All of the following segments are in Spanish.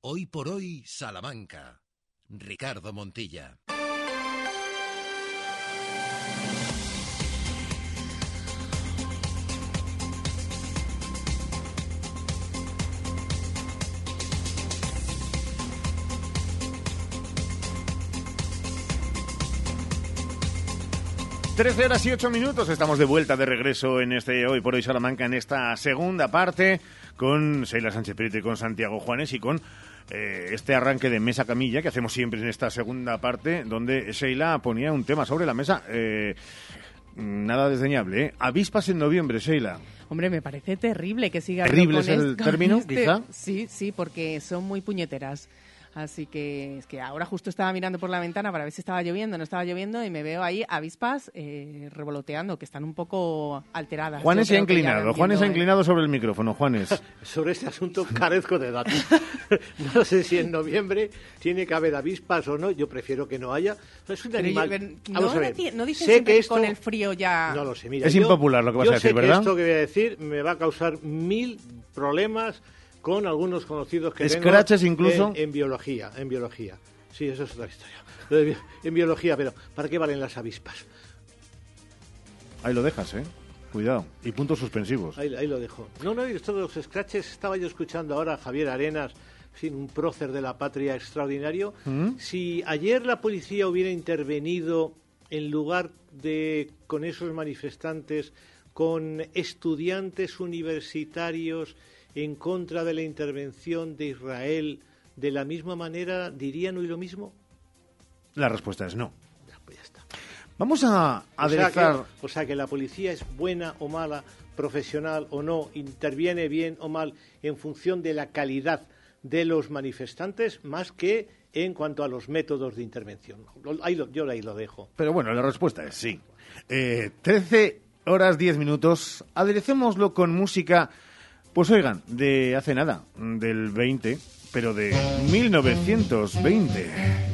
Hoy por hoy, Salamanca. Ricardo Montilla. 13 horas y 8 minutos, estamos de vuelta de regreso en este Hoy por Hoy Salamanca, en esta segunda parte, con Sheila Sánchez Prieto y con Santiago Juanes y con eh, este arranque de mesa camilla que hacemos siempre en esta segunda parte, donde Sheila ponía un tema sobre la mesa. Eh, nada desdeñable, ¿eh? Avispas en noviembre, Sheila. Hombre, me parece terrible que siga. ¿Terrible es el término, este quizá? Sí, sí, porque son muy puñeteras. Así que es que ahora justo estaba mirando por la ventana para ver si estaba lloviendo, no estaba lloviendo y me veo ahí avispas eh, revoloteando, que están un poco alteradas. Juanes se ha inclinado, Juanes se ha ¿eh? inclinado sobre el micrófono, Juanes. Sobre este asunto carezco de datos. no sé si en noviembre tiene que haber avispas o no. Yo prefiero que no haya. Es un Pero animal. yo- Vamos no, a ver. dici- no dicen sé siempre que esto con el frío ya... no lo sé. Mira, Es yo- impopular lo que vas yo a decir, sé que ¿verdad? esto que voy a decir me va a causar mil problemas con algunos conocidos que tengo Scratches incluso. en, en biología, en biología. Sí, eso es otra historia. En biología, pero ¿para qué valen las avispas? Ahí lo dejas, ¿eh? Cuidado. Y puntos suspensivos. Ahí, ahí lo dejo. No, no, esto de los scratches, estaba yo escuchando ahora a Javier Arenas, sin un prócer de la patria extraordinario. Si ayer la policía hubiera intervenido en lugar de con esos manifestantes, con estudiantes universitarios en contra de la intervención de Israel, de la misma manera, ¿dirían hoy lo mismo? La respuesta es no. Ya, pues ya está. Vamos a O sea, que, aderezar... o sea que la policía es buena o mala, profesional o no, interviene bien o mal en función de la calidad de los manifestantes más que en cuanto a los métodos de intervención. Ahí lo- yo ahí lo dejo. Pero bueno, la respuesta es sí. Eh, 13 horas 10 minutos. Aderecémoslo con música, pues oigan, de hace nada, del 20, pero de 1920.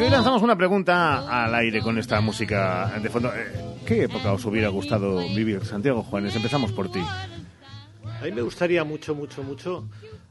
Porque hoy lanzamos una pregunta al aire con esta música de fondo. Eh, ¿Qué época os hubiera gustado vivir, Santiago Juanes? Empezamos por ti. A mí me gustaría mucho, mucho, mucho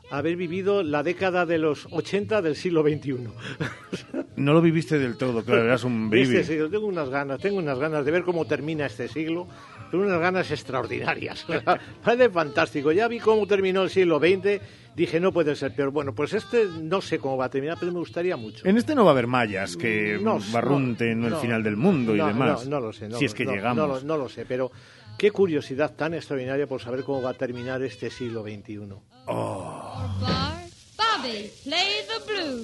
haber vivido la década de los 80 del siglo XXI. No lo viviste del todo, claro, eras un baby. Este siglo. Tengo unas ganas, tengo unas ganas de ver cómo termina este siglo, pero unas ganas extraordinarias. Parece fantástico. Ya vi cómo terminó el siglo XX, dije no puede ser peor. Bueno, pues este no sé cómo va a terminar, pero me gustaría mucho. En este no va a haber mallas que No, barrunten no, el no, final del mundo y demás. No, no lo sé. No, si es que no, llegamos. No, lo- no lo sé, pero qué curiosidad tan extraordinaria por saber cómo va a terminar este siglo XXI. bar. Bobby, play the blues.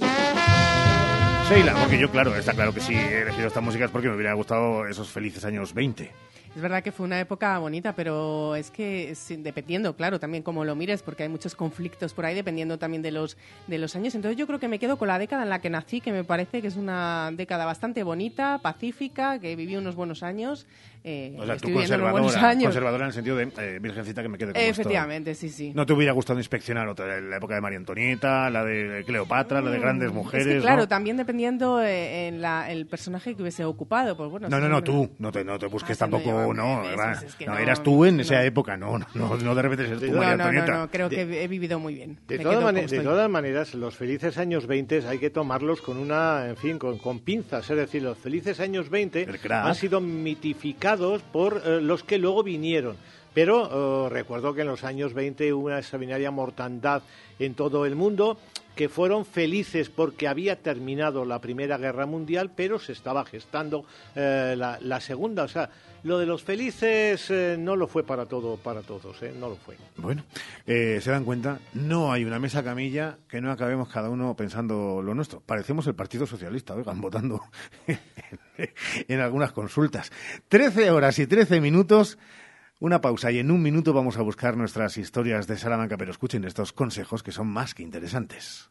Sheila, porque yo, claro, está claro que sí he elegido esta música es porque me hubiera gustado esos felices años 20. Es verdad que fue una época bonita, pero es que dependiendo, claro, también como lo mires, porque hay muchos conflictos por ahí, dependiendo también de los, de los años. Entonces yo creo que me quedo con la década en la que nací, que me parece que es una década bastante bonita, pacífica, que viví unos buenos años. Eh, O sea, tú conservadora, años. conservadora en el sentido de eh, virgencita que me quede estoy. Efectivamente, sí, sí. ¿No te hubiera gustado inspeccionar otra, la época de María Antonieta, la de Cleopatra, la de grandes mujeres? Mm, Es que, claro, ¿no? también dependiendo eh, en la, el personaje que hubiese ocupado, pues bueno. No, sí, no, no, tú, no te, no te busques Ah, no, tampoco, no, va, es- que no, no, eras tú en no. esa época, no, no, no, no de repente ser tú, No, María No, no, no, Antonieta. no, creo que he vivido muy bien. De como de todas maneras, los felices años 20 hay que tomarlos con una, en fin, con, con pinzas. Es decir, los felices años 20 El crack. han sido mitificados por eh, los que luego vinieron. Pero eh, recuerdo que en los años 20 hubo una extraordinaria mortandad en todo el mundo, que fueron felices porque había terminado la Primera Guerra Mundial, pero se estaba gestando eh, la, la Segunda. O sea, lo de los felices eh, no lo fue para todo, para todos, eh, no lo fue. Bueno, eh, se dan cuenta, no hay una mesa camilla que no acabemos cada uno pensando lo nuestro. Parecemos el Partido Socialista, oigan, votando en algunas consultas. Trece horas y trece minutos. Una pausa y en un minuto vamos a buscar nuestras historias de Salamanca, pero escuchen estos consejos que son más que interesantes.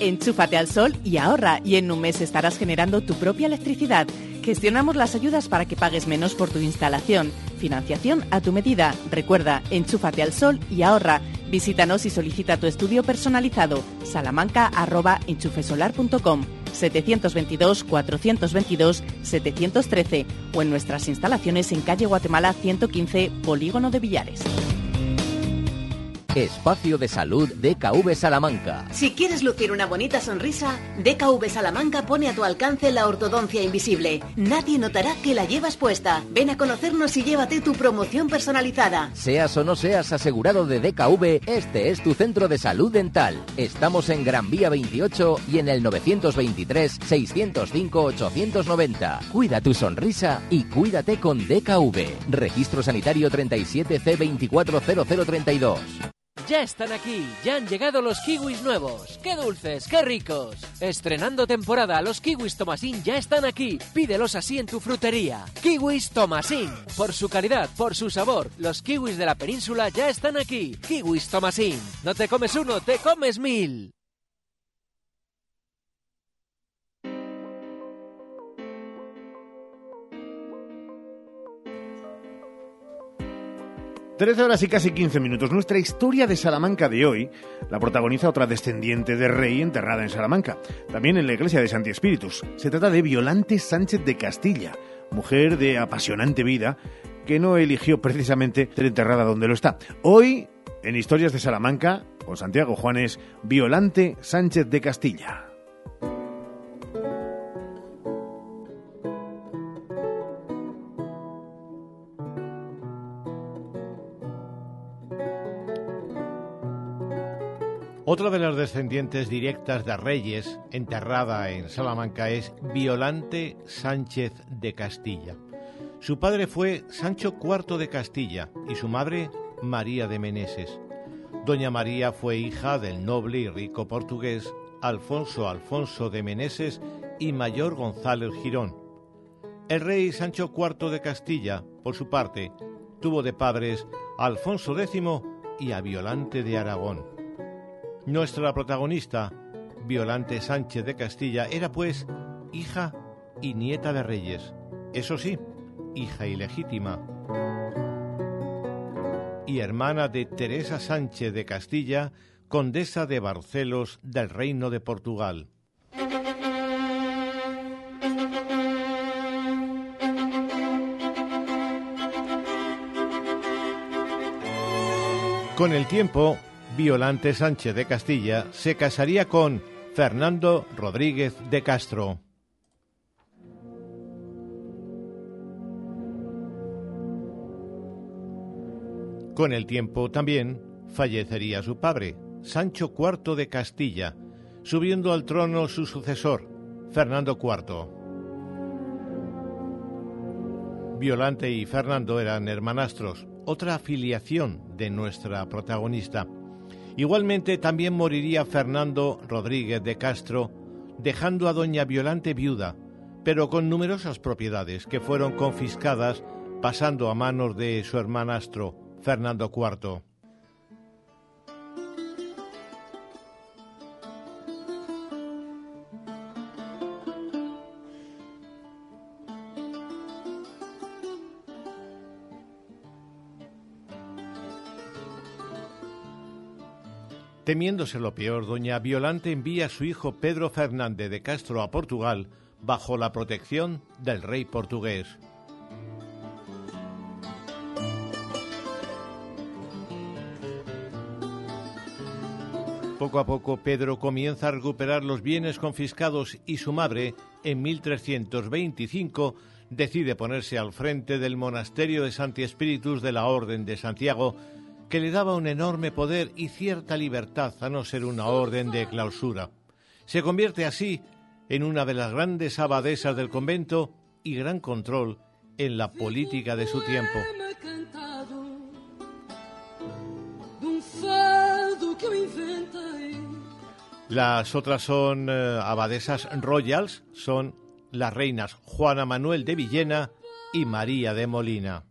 Enchúfate al sol y ahorra y en un mes estarás generando tu propia electricidad. Gestionamos las ayudas para que pagues menos por tu instalación. Financiación a tu medida. Recuerda, enchúfate al sol y ahorra. Visítanos y solicita tu estudio personalizado. salamanca.enchufesolar.com 722-422-713 o en nuestras instalaciones en calle Guatemala 115, Polígono de Villares. Espacio de Salud DKV Salamanca. Si quieres lucir una bonita sonrisa, DKV Salamanca pone a tu alcance la ortodoncia invisible. Nadie notará que la llevas puesta. Ven a conocernos y llévate tu promoción personalizada. Seas o no seas asegurado de DKV, este es tu centro de salud dental. Estamos en Gran Vía 28 y en el 923-605-890. Cuida tu sonrisa y cuídate con DKV. Registro Sanitario 37C240032. Ya están aquí, ya han llegado los kiwis nuevos. ¡Qué dulces, qué ricos! Estrenando temporada, los kiwis Tomasín ya están aquí. Pídelos así en tu frutería. Kiwis Tomasín. Por su calidad, por su sabor, los kiwis de la península ya están aquí. Kiwis Tomasín. No te comes uno, te comes mil. Trece horas y casi 15 minutos. Nuestra historia de Salamanca de hoy la protagoniza otra descendiente de rey enterrada en Salamanca, también en la iglesia de Santi Espíritus. Se trata de Violante Sánchez de Castilla, mujer de apasionante vida que no eligió precisamente ser enterrada donde lo está. Hoy, en Historias de Salamanca, con Santiago Juanes, Violante Sánchez de Castilla. Otra de las descendientes directas de reyes enterrada en Salamanca es Violante Sánchez de Castilla. Su padre fue Sancho IV de Castilla y su madre María de Meneses. Doña María fue hija del noble y rico portugués Alfonso Alfonso de Meneses y Mayor González Girón. El rey Sancho IV de Castilla, por su parte, tuvo de padres a Alfonso X y a Violante de Aragón. Nuestra protagonista, Violante Sánchez de Castilla, era pues hija y nieta de reyes. Eso sí, hija ilegítima. Y hermana de Teresa Sánchez de Castilla, condesa de Barcelos del Reino de Portugal. Con el tiempo, Violante Sánchez de Castilla se casaría con Fernando Rodríguez de Castro. Con el tiempo también fallecería su padre, Sancho IV de Castilla, subiendo al trono su sucesor, Fernando IV. Violante y Fernando eran hermanastros, otra afiliación de nuestra protagonista. Igualmente también moriría Fernando Rodríguez de Castro, dejando a doña Violante viuda, pero con numerosas propiedades que fueron confiscadas pasando a manos de su hermanastro, Fernando IV. Temiéndose lo peor, doña Violante envía a su hijo Pedro Fernández de Castro a Portugal bajo la protección del rey portugués. Poco a poco Pedro comienza a recuperar los bienes confiscados y su madre, en 1325, decide ponerse al frente del monasterio de Santi Espíritus de la Orden de Santiago, que le daba un enorme poder y cierta libertad a no ser una orden de clausura. Se convierte así en una de las grandes abadesas del convento y gran control en la política de su tiempo. Las otras son eh, abadesas royals, son las reinas Juana Manuel de Villena y María de Molina.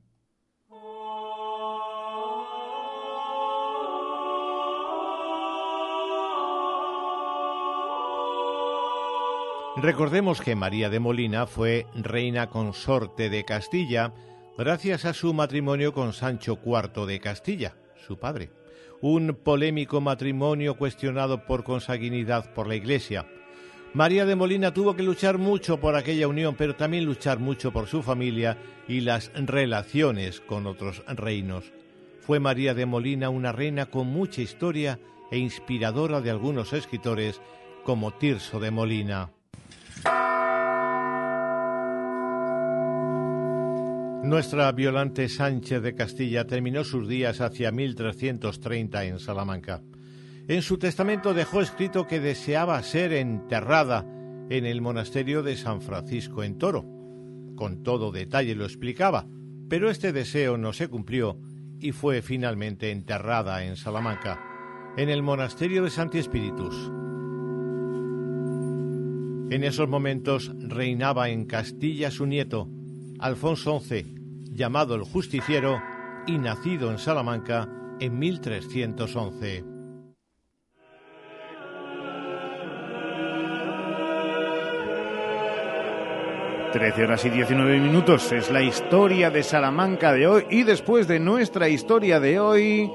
Recordemos que María de Molina fue reina consorte de Castilla gracias a su matrimonio con Sancho IV de Castilla, su padre. Un polémico matrimonio cuestionado por consanguinidad por la Iglesia. María de Molina tuvo que luchar mucho por aquella unión, pero también luchar mucho por su familia y las relaciones con otros reinos. Fue María de Molina una reina con mucha historia e inspiradora de algunos escritores como Tirso de Molina. Nuestra Violante Sánchez de Castilla terminó sus días hacia 1330 en Salamanca. En su testamento dejó escrito que deseaba ser enterrada en el monasterio de San Francisco en Toro. Con todo detalle lo explicaba, pero este deseo no se cumplió y fue finalmente enterrada en Salamanca, en el monasterio de Santi Espíritus. En esos momentos reinaba en Castilla su nieto, Alfonso XI, llamado el Justiciero y nacido en Salamanca en 1311. Trece horas y 19 minutos es la historia de Salamanca de hoy y después de nuestra historia de hoy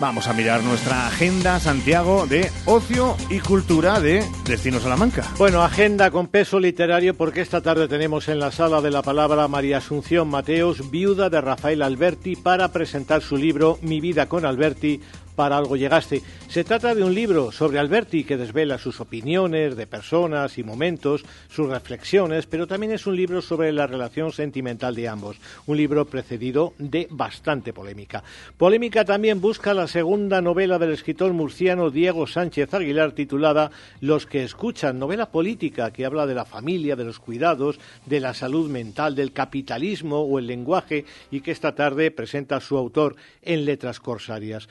Vamos a mirar nuestra agenda, Santiago, de ocio y cultura de Destino Salamanca. Bueno, agenda con peso literario porque esta tarde tenemos en la sala de la palabra a María Asunción Mateos, viuda de Rafael Alberti, para presentar su libro Mi vida con Alberti, para algo llegaste. Se trata de un libro sobre Alberti que desvela sus opiniones de personas y momentos, sus reflexiones, pero también es un libro sobre la relación sentimental de ambos. Un libro precedido de bastante polémica. Polémica también busca la segunda novela del escritor murciano Diego Sánchez Aguilar titulada Los que escuchan, novela política que habla de la familia, de los cuidados, de la salud mental, del capitalismo o el lenguaje y que esta tarde presenta su autor en Letras Corsarias.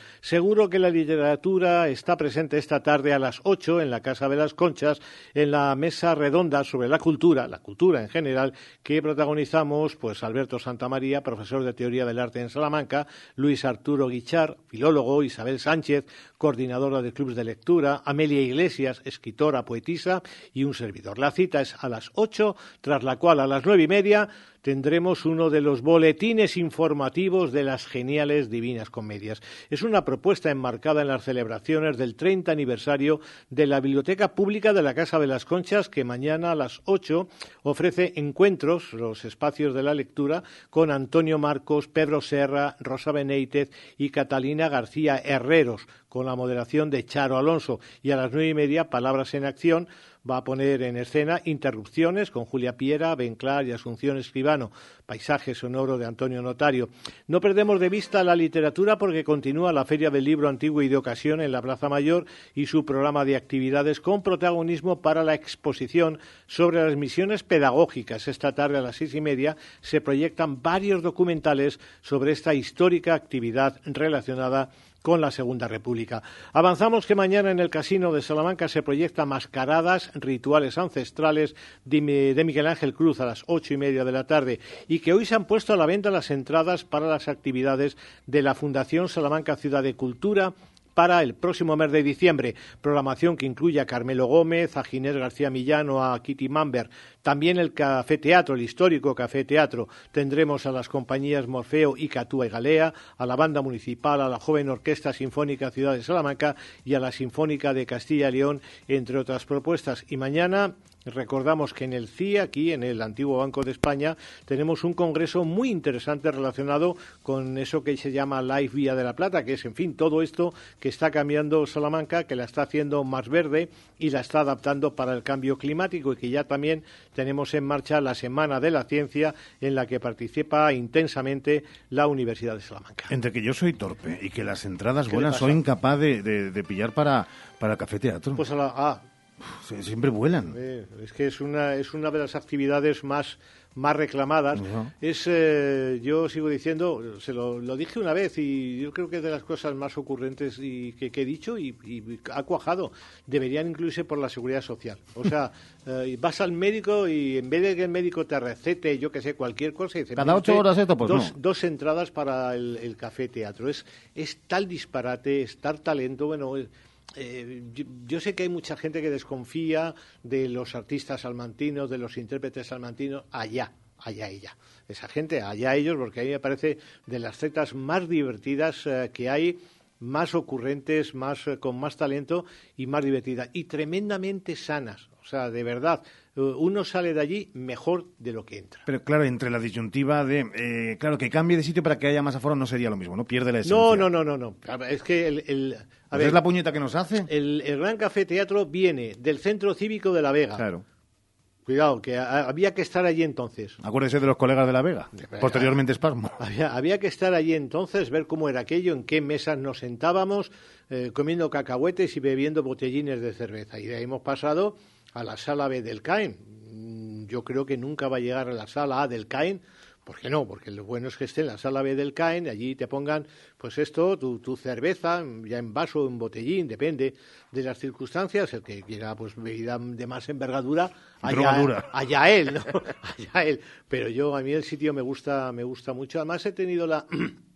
Que la literatura está presente esta tarde a las 8 en la Casa de las Conchas, en la mesa redonda sobre la cultura, la cultura en general, que protagonizamos pues Alberto Santamaría, profesor de Teoría del Arte en Salamanca, Luis Arturo Guichar, filólogo, Isabel Sánchez, coordinadora de clubes de lectura, Amelia Iglesias, escritora, poetisa y un servidor. La cita es a las 8, tras la cual a las nueve y media tendremos uno de los boletines informativos de las geniales Divinas Comedias. Es una propuesta enmarcada en las celebraciones del 30 aniversario de la Biblioteca Pública de la Casa de las Conchas, que mañana a las 8 ofrece encuentros, los espacios de la lectura, con Antonio Marcos, Pedro Serra, Rosa Beneítez y Catalina García Herreros, con la moderación de Charo Alonso. Y a las nueve y media, Palabras en Acción, va a poner en escena Interrupciones con Julia Piera, Benclar y Asunción Escribano, Paisaje sonoro de Antonio Notario. No perdemos de vista la literatura porque continúa la Feria del Libro Antiguo y de Ocasión en la Plaza Mayor y su programa de actividades con protagonismo para la exposición sobre las misiones pedagógicas. Esta tarde a las seis y media se proyectan varios documentales sobre esta histórica actividad relacionada con la Segunda República. Avanzamos que mañana en el Casino de Salamanca se proyecta Mascaradas, Rituales Ancestrales de Miguel Ángel Cruz a las ocho y media de la tarde y que hoy se han puesto a la venta las entradas para las actividades de la Fundación Salamanca Ciudad de Cultura para el próximo mes de diciembre. Programación que incluye a Carmelo Gómez, a Ginés García Millán o a Kitty Mamber. También el Café Teatro, el histórico Café Teatro. Tendremos a las compañías Morfeo y Catúa y Galea, a la Banda Municipal, a la Joven Orquesta Sinfónica Ciudad de Salamanca y a la Sinfónica de Castilla y León, entre otras propuestas. Y mañana Recordamos que en el CIE, aquí en el antiguo Banco de España, tenemos un congreso muy interesante relacionado con eso que se llama Life Vía de la Plata, que es, en fin, todo esto que está cambiando Salamanca, que la está haciendo más verde y la está adaptando para el cambio climático y que ya también tenemos en marcha la Semana de la Ciencia en la que participa intensamente la Universidad de Salamanca. Entre que yo soy torpe y que las entradas ¿Qué le vuelan, pasa? soy incapaz de, de- de pillar para, para el café teatro. Pues a la, ah, Siempre vuelan. Eh, es que es una, es una de las actividades más, más reclamadas. Ajá. Es, eh, yo sigo diciendo, se lo, lo dije una vez y yo creo que es de las cosas más ocurrentes y que, que he dicho y, y ha cuajado. Deberían incluirse por la seguridad social. O sea, eh, vas al médico y en vez de que el médico te recete, yo que sé, cualquier cosa, dice, Cada "Mire ocho horas esto, pues dos, no". dos entradas para el, el café teatro. Es, es tal disparate, es tal talento. Bueno, eh, yo, sé que hay mucha gente que desconfía de los artistas salmantinos, de los intérpretes salmantinos, allá, allá ella. Esa gente, allá ellos, porque a mí me parece de las zetas más divertidas eh, que hay, más ocurrentes, más eh, con más talento y más divertidas. Y tremendamente sanas. O sea, de verdad, uno sale de allí mejor de lo que entra. Pero claro, entre la disyuntiva de, eh, claro, que cambie de sitio para que haya más aforo no sería lo mismo, ¿no? Pierde la esencia. No, no, no, no, no. Es que el, el- a Pues ver, es la puñeta que nos hace. el, el Gran Café Teatro viene del Centro Cívico de La Vega. Claro. Cuidado, que a- había que estar allí entonces. Acuérdese de los colegas de La Vega. Posteriormente Espasmo. Había, había que estar allí entonces, ver cómo era aquello, en qué mesas nos sentábamos, eh, comiendo cacahuetes y bebiendo botellines de cerveza. Y de ahí hemos pasado a la sala B del CAEN. Mm, Yo creo que nunca va a llegar a la sala A del CAEN. ¿Por qué no? Porque lo bueno es que esté en la sala B del CAEN, allí te pongan, pues esto, tu, tu cerveza, ya en vaso o en botellín, depende de las circunstancias. El que quiera, pues, bebida de más envergadura, allá, allá él, ¿no? allá él. Pero yo, a mí el sitio me gusta, me gusta mucho. Además, he tenido la,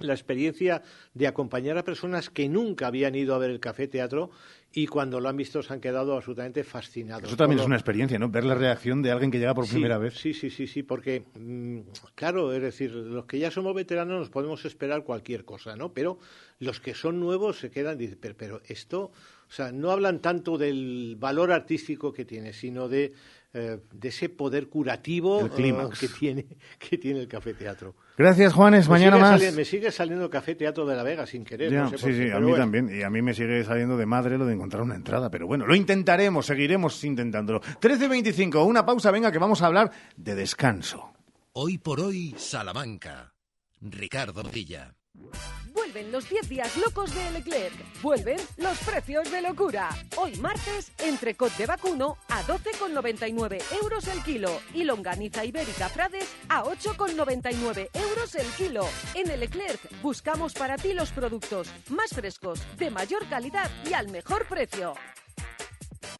la experiencia de acompañar a personas que nunca habían ido a ver el café teatro y cuando lo han visto se han quedado absolutamente fascinados. Eso también Todo- es una experiencia, ¿no? Ver la reacción de alguien que llega por Sí, primera vez. Sí, sí, sí, sí, porque, mm, claro, es decir, los que ya somos veteranos nos podemos esperar cualquier cosa, ¿no? Pero los que son nuevos se quedan, dicen, pero, pero esto, o sea, no hablan tanto del valor artístico que tiene, sino de, eh, de ese poder curativo eh, que tiene, que tiene el café teatro. Gracias, Juanes. Me Mañana sigue más. sali- me sigue saliendo el café teatro de la Vega sin querer. Ya, no sé sí, por sí, qué, a mí bueno. también. Y a mí me sigue saliendo de madre lo de encontrar una entrada. Pero bueno, lo intentaremos, seguiremos intentándolo. 13.25, una pausa, venga, que vamos a hablar de descanso. Hoy por hoy, Salamanca. Ricardo Villa. Vuelven los 10 días locos de Leclerc. Vuelven los precios de locura. Hoy martes, entrecot de vacuno a 12,99 euros el kilo y longaniza ibérica Frades a 8,99 euros el kilo. En Leclerc buscamos para ti los productos más frescos, de mayor calidad y al mejor precio.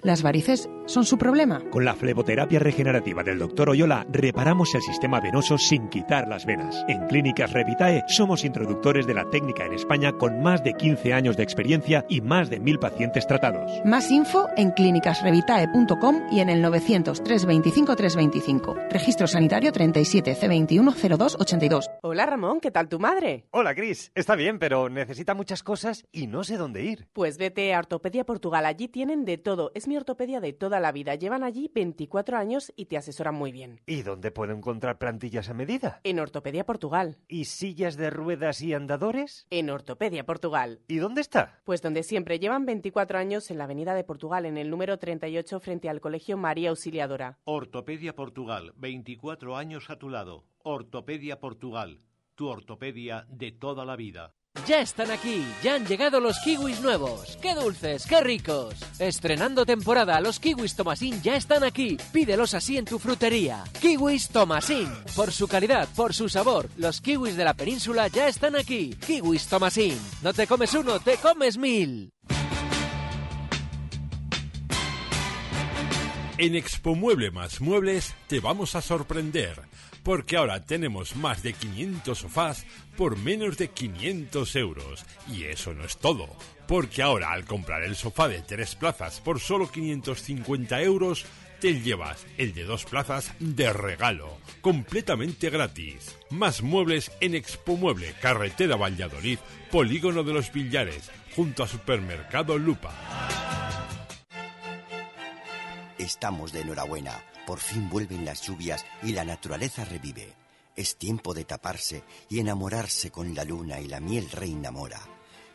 ¿Las varices son su problema? Con la fleboterapia regenerativa del Dr. Oyola reparamos el sistema venoso sin quitar las venas. En Clínicas Revitae somos introductores de la técnica en España con más de 15 años de experiencia y más de mil pacientes tratados. Más info en clínicasrevitae.com y en el 900 325 325. Registro sanitario 37 C21 0282. Hola Ramón, ¿qué tal tu madre? Hola, Cris. Está bien, pero necesita muchas cosas y no sé dónde ir. Pues vete a Ortopedia Portugal, allí tienen de todo. Es mi ortopedia de toda la vida. Llevan allí 24 años y te asesoran muy bien. ¿Y dónde puedo encontrar plantillas a medida? En Ortopedia Portugal. ¿Y sillas de ruedas y andadores? En Ortopedia Portugal. ¿Y dónde está? Pues donde siempre llevan 24 años en la Avenida de Portugal, en el número 38 frente al Colegio María Auxiliadora. Ortopedia Portugal, 24 años a tu lado. Ortopedia Portugal, tu ortopedia de toda la vida. Ya están aquí, ya han llegado los kiwis nuevos. ¡Qué dulces, qué ricos! Estrenando temporada, los kiwis Tomasín ya están aquí. Pídelos así en tu frutería. Kiwis Tomasín. Por su calidad, por su sabor, los kiwis de la península ya están aquí. Kiwis Tomasín. No te comes uno, te comes mil. En Expo Mueble más Muebles te vamos a sorprender, porque ahora tenemos más de 500 sofás por menos de 500 euros. Y eso no es todo, porque ahora al comprar el sofá de tres plazas por solo 550 euros, te llevas el de dos plazas de regalo, completamente gratis. Más muebles en Expo Mueble, carretera Valladolid, Polígono de los Villares, junto a Supermercado Lupa. Estamos de enhorabuena. Por fin vuelven las lluvias y la naturaleza revive. Es tiempo de taparse y enamorarse con la luna y la miel reina mora.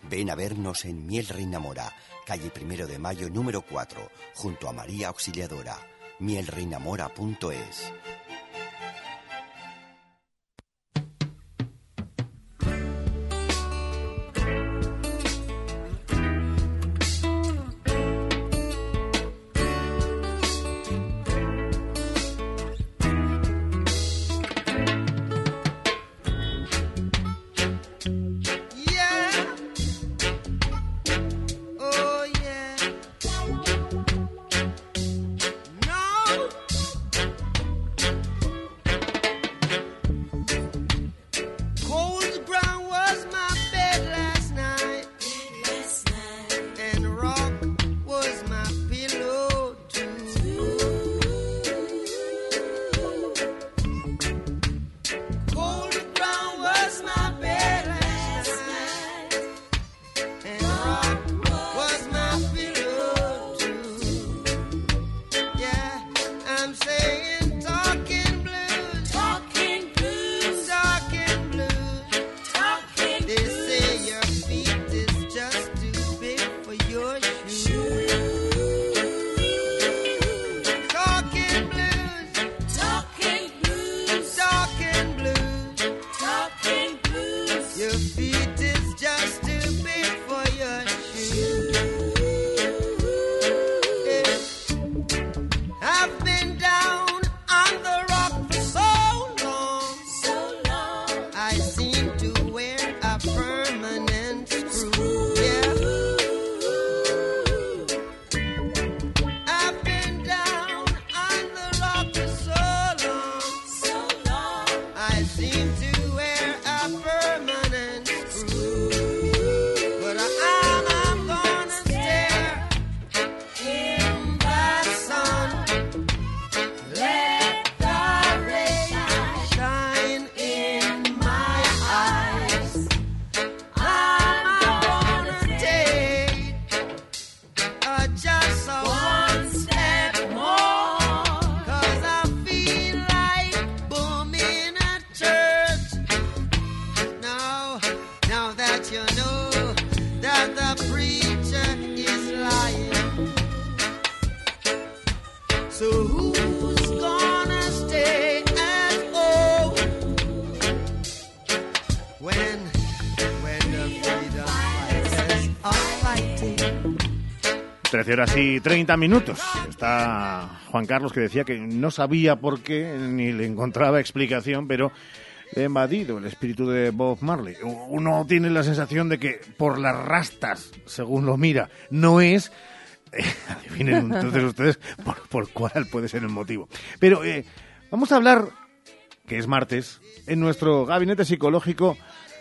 Ven a vernos en Miel Reina Mora, calle Primero de Mayo número 4, junto a María Auxiliadora. mielreinamora.es. blues. 13 horas y 30 minutos. Está Juan Carlos que decía que no sabía por qué ni le encontraba explicación, pero ha invadido el espíritu de Bob Marley. Uno tiene la sensación de que por las rastas, según lo mira, no es. eh, adivinen entonces ustedes por, por cuál puede ser el motivo. Pero eh, vamos a hablar, que es martes, en nuestro gabinete psicológico,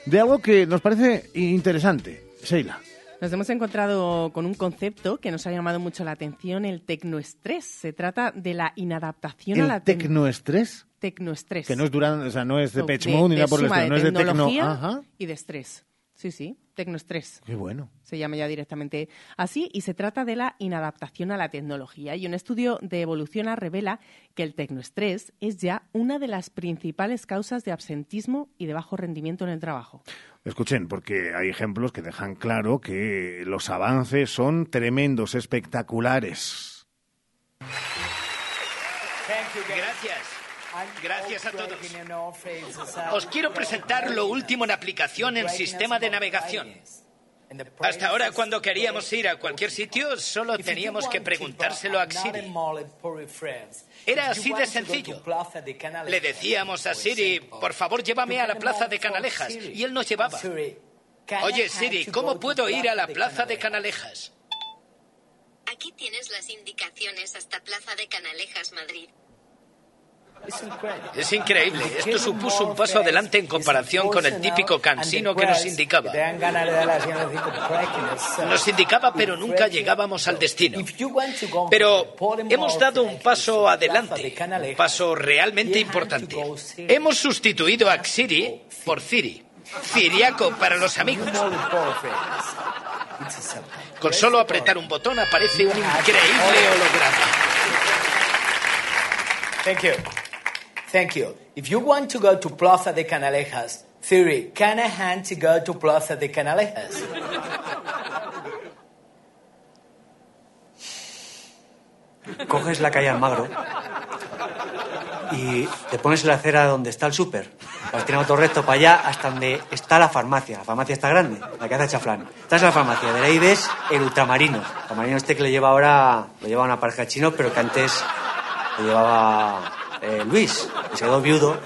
de algo que nos parece interesante. Sheila. Nos hemos encontrado con un concepto que nos ha llamado mucho la atención, el tecnoestrés. Se trata de la inadaptación a la ¿El tecnoestrés? tecnoestrés. Que no es Duran, o sea, no es de No, Pitch de- Mode ni nada por el estilo, no es de tecno. tecnología y de estrés. Sí, sí, tecnoestrés. Qué bueno. Se llama ya directamente así y se trata de la inadaptación a la tecnología. Y un estudio de Evoluciona revela que el tecnoestrés es ya una de las principales causas de absentismo y de bajo rendimiento en el trabajo. Escuchen, porque hay ejemplos que dejan claro que los avances son tremendos, espectaculares. Gracias. Gracias a todos. Os quiero presentar lo último en aplicación en sistema de navegación. Hasta ahora, cuando queríamos ir a cualquier sitio, solo teníamos que preguntárselo a Siri. Era así de sencillo. Le decíamos a Siri, por favor, llévame a la plaza de Canalejas, y él nos llevaba. Oye, Siri, ¿cómo puedo ir a la plaza de Canalejas? Aquí tienes las indicaciones hasta Plaza de Canalejas, Madrid. Es increíble. Esto supuso un paso adelante en comparación con el típico cansino que nos indicaba. Nos indicaba, pero nunca llegábamos al destino. Pero hemos dado un paso adelante, un paso realmente importante. Hemos sustituido a Xiri por Ciri. Ciriaco para los amigos. Con solo apretar un botón aparece un increíble holograma. Thank you. Thank you. If you want to go to Plaza de Canalejas, Theory, can I hand to go to Plaza de Canalejas? Coges la calle Almagro y te pones en la acera donde está el súper. Vas tirando todo recto para allá hasta donde está la farmacia. La farmacia está grande, la que hace chaflán. Estás en la farmacia, de ahí ves el ultramarino. El ultramarino este que le lleva ahora, lo lleva una pareja de chinos, pero que antes lo llevaba eh, Luis, que se quedó viudo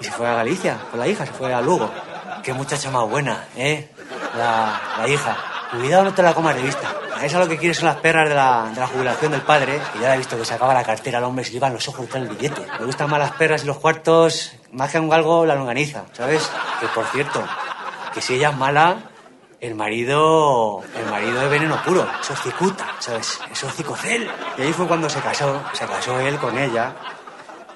y se fue a Galicia con la hija, se fue a Lugo. Qué muchacha más buena, ¿eh? La, la hija. Cuidado, no te la comas de vista. A esa lo que quieres son las perras de la, de la jubilación del padre. Y ya la he visto que sacaba la cartera al hombre y se le iban los ojos detrás del billete. Me gustan más las perras y los cuartos, más que un galgo, la longaniza, ¿sabes? Que por cierto, que si ella es mala, el marido, el marido de veneno puro. Eso es cicuta, ¿sabes? Eso es cicocel. Y ahí fue cuando se casó, se casó él con ella.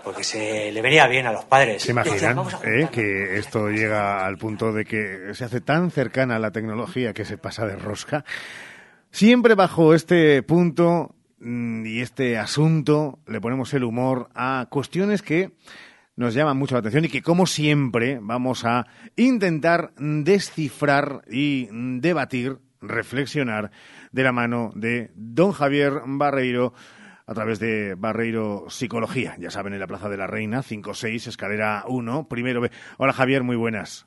Porque se le venía bien a los padres. ¿Se imaginan "Vamos a eh, que esto llega al punto de que se hace tan cercana a la tecnología que se pasa de rosca? Siempre bajo este punto mm, y este asunto le ponemos el humor a cuestiones que nos llaman mucho la atención y que, como siempre, vamos a intentar descifrar y debatir, reflexionar de la mano de don Javier Barreiro a través de Barreiro Psicología. Ya saben, en la Plaza de la Reina, 5-6, escalera 1, primero B. Hola Javier, muy buenas.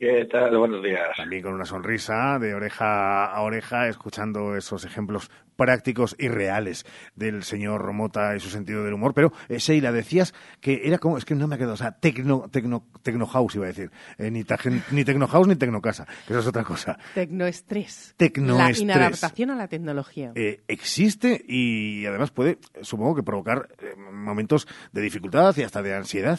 ¿Qué tal? Buenos días. También con una sonrisa de oreja a oreja, escuchando esos ejemplos prácticos y reales del señor Romota y su sentido del humor. Pero, eh, Sheila, decías que era como, es que no me ha quedado, o sea, tecno, tecno, tecnohouse iba a decir. Eh, ni, tajen- ni tecnohouse ni tecnocasa, que eso es otra cosa. Tecnoestrés. Tecnoestrés. La inadaptación a la tecnología. Eh, existe y además puede, supongo que provocar eh, momentos de dificultad y hasta de ansiedad.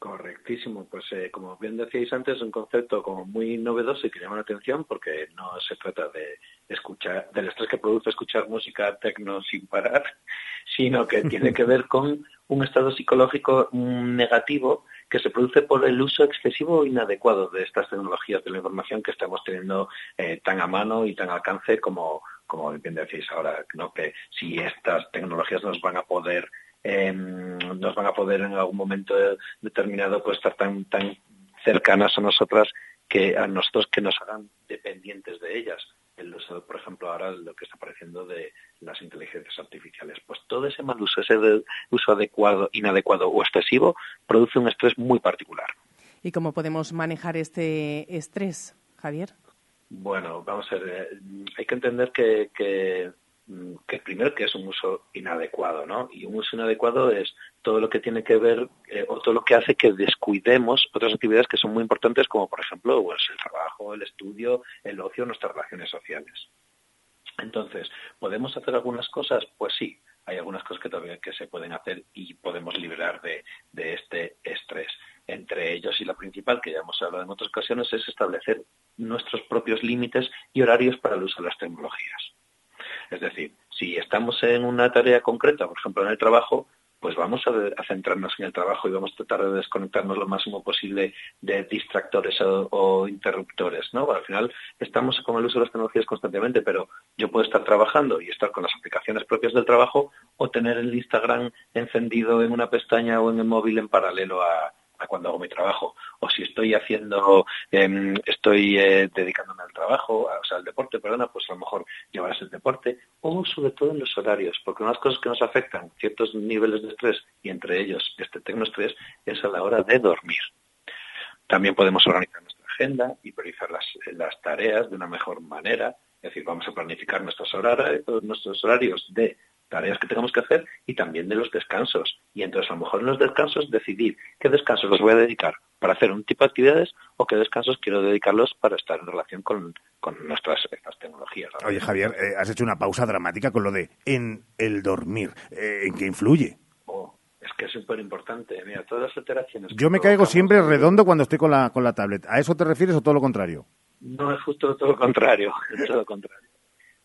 Correctísimo. Pues eh, como bien decíais antes, es un concepto como muy novedoso y que llama la atención porque no se trata de escuchar, del estrés que produce escuchar música tecno sin parar, sino que tiene que ver con un estado psicológico mm, negativo que se produce por el uso excesivo o inadecuado de estas tecnologías de la información que estamos teniendo eh, tan a mano y tan al alcance como, como bien decís ahora, ¿no? que si estas tecnologías nos van a poder eh, nos van a poder en algún momento determinado pues estar tan tan cercanas a nosotras que a nosotros que nos hagan dependientes de ellas. El uso por ejemplo ahora lo que está apareciendo de las inteligencias artificiales. Pues todo ese mal uso ese uso adecuado inadecuado o excesivo produce un estrés muy particular. ¿Y cómo podemos manejar este estrés, Javier? Bueno, vamos a ver, eh, hay que entender que, que, que primero que es un uso inadecuado, ¿no? Y un uso inadecuado es todo lo que tiene que ver eh, o todo lo que hace que descuidemos otras actividades que son muy importantes, como por ejemplo pues, el trabajo, el estudio, el ocio, nuestras relaciones sociales. Entonces, ¿podemos hacer algunas cosas? Pues sí, hay algunas cosas que todavía que se pueden hacer y podemos liberar de, de este estrés. Entre ellos, y la principal, que ya hemos hablado en otras ocasiones, es establecer nuestros propios límites y horarios para el uso de las tecnologías. Es decir, si estamos en una tarea concreta, por ejemplo en el trabajo, pues vamos a, centrarnos en el trabajo y vamos a tratar de desconectarnos lo máximo posible de distractores o, interruptores, ¿no? Al final estamos con el uso de las tecnologías constantemente, pero yo puedo estar trabajando y estar con las aplicaciones propias del trabajo o tener el Instagram encendido en una pestaña o en el móvil en paralelo a, cuando hago mi trabajo. O si estoy haciendo, eh, estoy eh, dedicándome al trabajo, o sea, al deporte, perdona, pues a lo mejor llevarás el deporte, o sobre todo en los horarios, porque una de las cosas que nos afectan ciertos niveles de estrés, y entre ellos este tecnoestrés, es a la hora de dormir. También podemos organizar nuestra agenda y priorizar las, las tareas de una mejor manera, es decir, vamos a planificar nuestros horarios de tareas que tenemos que hacer y también de los descansos. Y entonces a lo mejor en los descansos decidir qué descansos los voy a dedicar para hacer un tipo de actividades o qué descansos quiero dedicarlos para estar en relación con, con nuestras estas tecnologías. Oye, Javier, eh, has hecho una pausa dramática con lo de en el dormir. Eh, ¿En qué influye? Oh, es que es súper importante. Mira, todas las alteraciones. Yo me caigo siempre redondo cuando estoy con la, con la tablet. ¿A eso te refieres o todo lo contrario? No, es justo todo lo contrario, es todo lo contrario.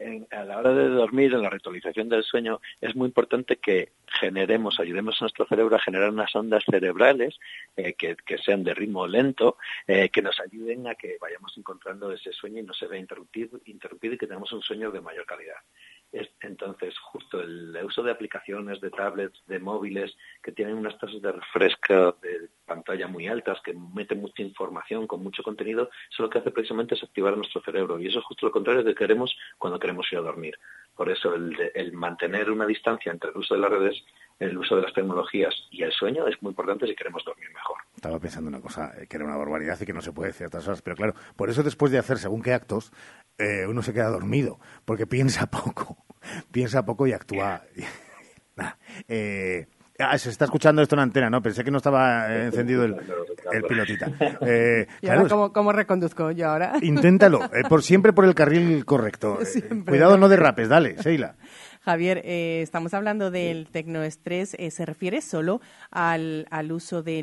En- a la hora de dormir, en la ritualización del sueño, es muy importante que generemos, ayudemos a nuestro cerebro a generar unas ondas cerebrales eh, que, sean de ritmo lento, eh, que nos ayuden a que vayamos encontrando ese sueño y no se vea interrumpido, interrumpido y que tengamos un sueño de mayor calidad. Es- entonces, justo el uso de aplicaciones, de tablets, de móviles, que tienen unas tasas de refresco de pantalla muy altas, que meten mucha información con mucho contenido, eso lo que hace precisamente es activar nuestro cerebro. Y eso es justo lo contrario de que queremos cuando queremos ir a dormir. Por eso el, el mantener una distancia entre el uso de las redes, el uso de las tecnologías y el sueño es muy importante si queremos dormir mejor. Estaba pensando una cosa, eh, que era una barbaridad y que no se puede decir a otras horas, pero claro, por eso después de hacer según qué actos, eh, uno se queda dormido, porque piensa poco, piensa poco y actúa. Nah, eh, ah, se está escuchando esto en antena, ¿no? Pensé que no estaba eh, encendido el, el pilotita. Eh, ¿Y claro, ahora cómo, cómo reconduzco yo ahora? inténtalo, eh, por siempre por el carril correcto. Eh, cuidado, no derrapes, dale, Sheila. Javier, eh, estamos hablando del tecnoestrés. eh, ¿Se refiere solo al, al uso de,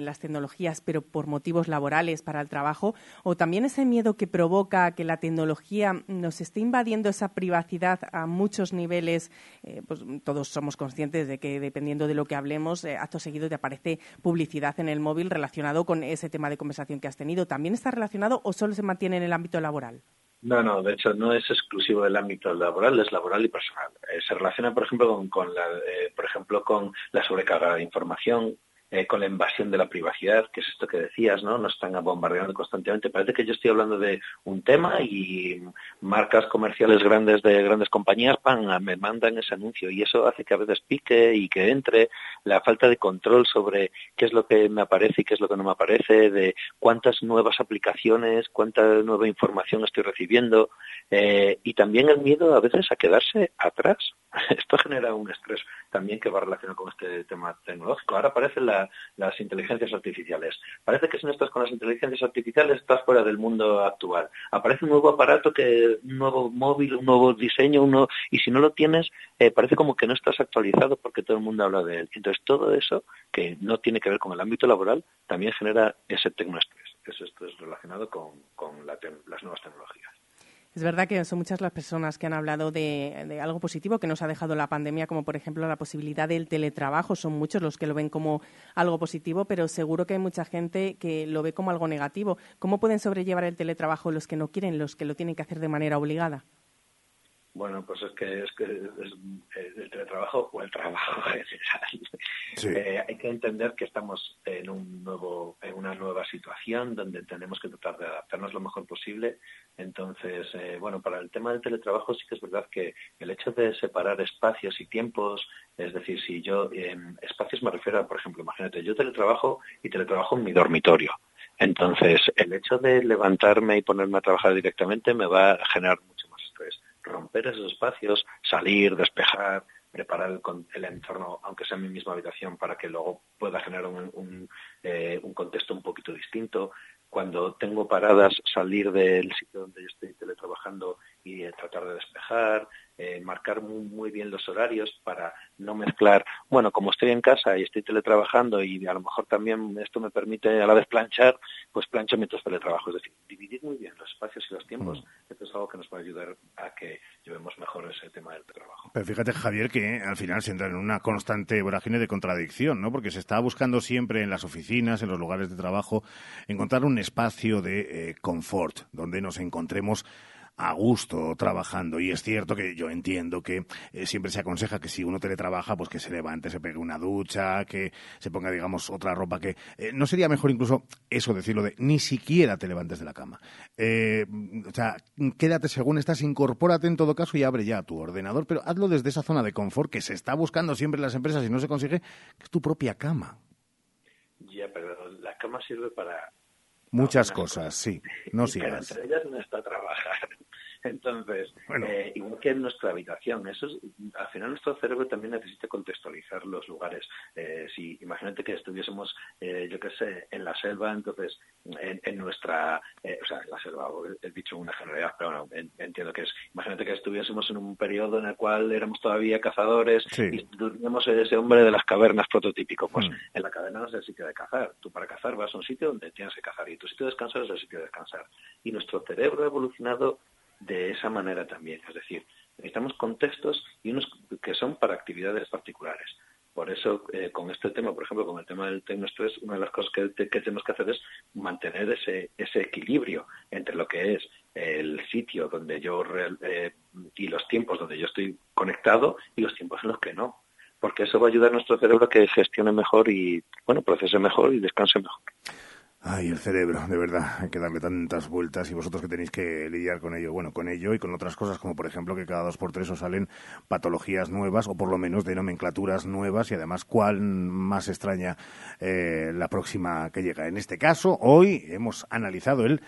las tecnologías, pero por motivos laborales para el trabajo? ¿O también ese miedo que provoca que la tecnología nos esté invadiendo esa privacidad a muchos niveles? Eh, pues todos somos conscientes de que dependiendo de lo que hablemos, acto seguido te aparece publicidad en el móvil relacionado con ese tema de conversación que has tenido. ¿También está relacionado o solo se mantiene en el ámbito laboral? No, no, de hecho no es exclusivo del ámbito laboral, es laboral y personal. Eh, se relaciona, por ejemplo, con, la, eh, por ejemplo, con la sobrecarga de información, eh, con la invasión de la privacidad, que es esto que decías, ¿no? Nos están bombardeando constantemente. Parece que yo estoy hablando de un tema y marcas comerciales grandes de grandes compañías me mandan ese anuncio y eso hace que a veces pique y que entre la falta de control sobre qué es lo que me aparece y qué es lo que no me aparece, de cuántas nuevas aplicaciones, cuánta nueva información estoy recibiendo eh, y también el miedo a veces a quedarse atrás. Esto genera un estrés también que va relacionado con este tema tecnológico. Ahora aparecen la- las inteligencias artificiales. Parece que si no estás con las inteligencias artificiales estás fuera del mundo actual. Aparece un nuevo aparato, que un nuevo móvil, un nuevo diseño, y si no lo tienes eh, parece como que no estás actualizado porque todo el mundo habla de él. Entonces todo eso que no tiene que ver con el ámbito laboral también genera ese tecnoestrés. Esto es relacionado con, las nuevas tecnologías. Es verdad que son muchas las personas que han hablado de, algo positivo que nos ha dejado la pandemia, como por ejemplo la posibilidad del teletrabajo. Son muchos los que lo ven como algo positivo, pero seguro que hay mucha gente que lo ve como algo negativo. ¿Cómo pueden sobrellevar el teletrabajo los que no quieren, los que lo tienen que hacer de manera obligada? Bueno, pues es que es, que es el teletrabajo o el trabajo en general. Eh, hay que entender que estamos en un nuevo, en una nueva situación donde tenemos que tratar de adaptarnos lo mejor posible. Entonces, eh, bueno, para el tema del teletrabajo sí que es verdad que el hecho de separar espacios y tiempos, es decir, si yo en espacios me refiero a, por ejemplo, imagínate, yo teletrabajo y teletrabajo en mi dormitorio. Entonces, el hecho de levantarme y ponerme a trabajar directamente me va a generar mucho. Romper esos espacios, salir, despejar, preparar el, el entorno, aunque sea en mi misma habitación, para que luego pueda generar eh, un contexto un poquito distinto. Cuando tengo paradas, salir del sitio donde yo estoy teletrabajando y eh, tratar de despejar, eh, marcar muy, muy bien los horarios para no mezclar, bueno, como estoy en casa y estoy teletrabajando y a lo mejor también esto me permite a la vez planchar, pues plancho mientras teletrabajo. Es decir, dividir muy bien los espacios y los tiempos, esto algo que nos va a ayudar a que llevemos mejor ese tema del trabajo. Pero fíjate, Javier, que al final se entra en una constante vorágine de contradicción, ¿no? Porque se está buscando siempre en las oficinas, en los lugares de trabajo, encontrar un espacio de eh, confort, donde nos encontremos a gusto trabajando. Y es cierto que yo entiendo que eh, siempre se aconseja que si uno teletrabaja, pues que se levante, se pegue una ducha, que se ponga, digamos, otra ropa que... eh, ¿No sería mejor incluso eso decirlo de ni siquiera te levantes de la cama? Eh, o sea, quédate según estás, incorpórate en todo caso y abre ya tu ordenador, pero hazlo desde esa zona de confort que se está buscando siempre en las empresas y no se consigue, que es tu propia cama. Ya, pero la cama sirve para Muchas cosas, sí. No pero sigas. entre ellas no está trabajar. Entonces, eh, igual que en nuestra habitación, eso es- al final nuestro cerebro también necesita contextualizar los lugares. Eh, si imagínate que estuviésemos, eh, yo qué sé, en la selva, entonces en, en nuestra, eh, o sea, en la selva, he- dicho una generalidad, pero bueno, en- entiendo que es, imagínate que estuviésemos en un periodo en el cual éramos todavía cazadores Sí. y durmíamos ese hombre de las cavernas prototípico. Pues Mm. en la caverna no es el sitio de cazar. Tú para cazar vas a un sitio donde tienes que cazar y tu sitio de descansar es el sitio de descansar. Y nuestro cerebro ha evolucionado de esa manera también. Es decir, necesitamos contextos y unos que son para actividades particulares. Por eso, eh, con este tema, por ejemplo, con el tema del tecnoestrés, una de las cosas que, te- que tenemos que hacer es mantener ese, ese equilibrio entre lo que es el sitio donde yo real- eh, y los tiempos donde yo estoy conectado y los tiempos en los que no. Porque eso va a ayudar a nuestro cerebro a que gestione mejor y, bueno, procese mejor y descanse mejor. Ay, el cerebro, de verdad, hay que darle tantas vueltas y vosotros que tenéis que lidiar con ello, bueno, con ello y con otras cosas como por ejemplo que cada dos por tres os salen patologías nuevas o por lo menos de nomenclaturas nuevas y además cuál más extraña eh, la próxima que llega. En este caso, hoy hemos analizado el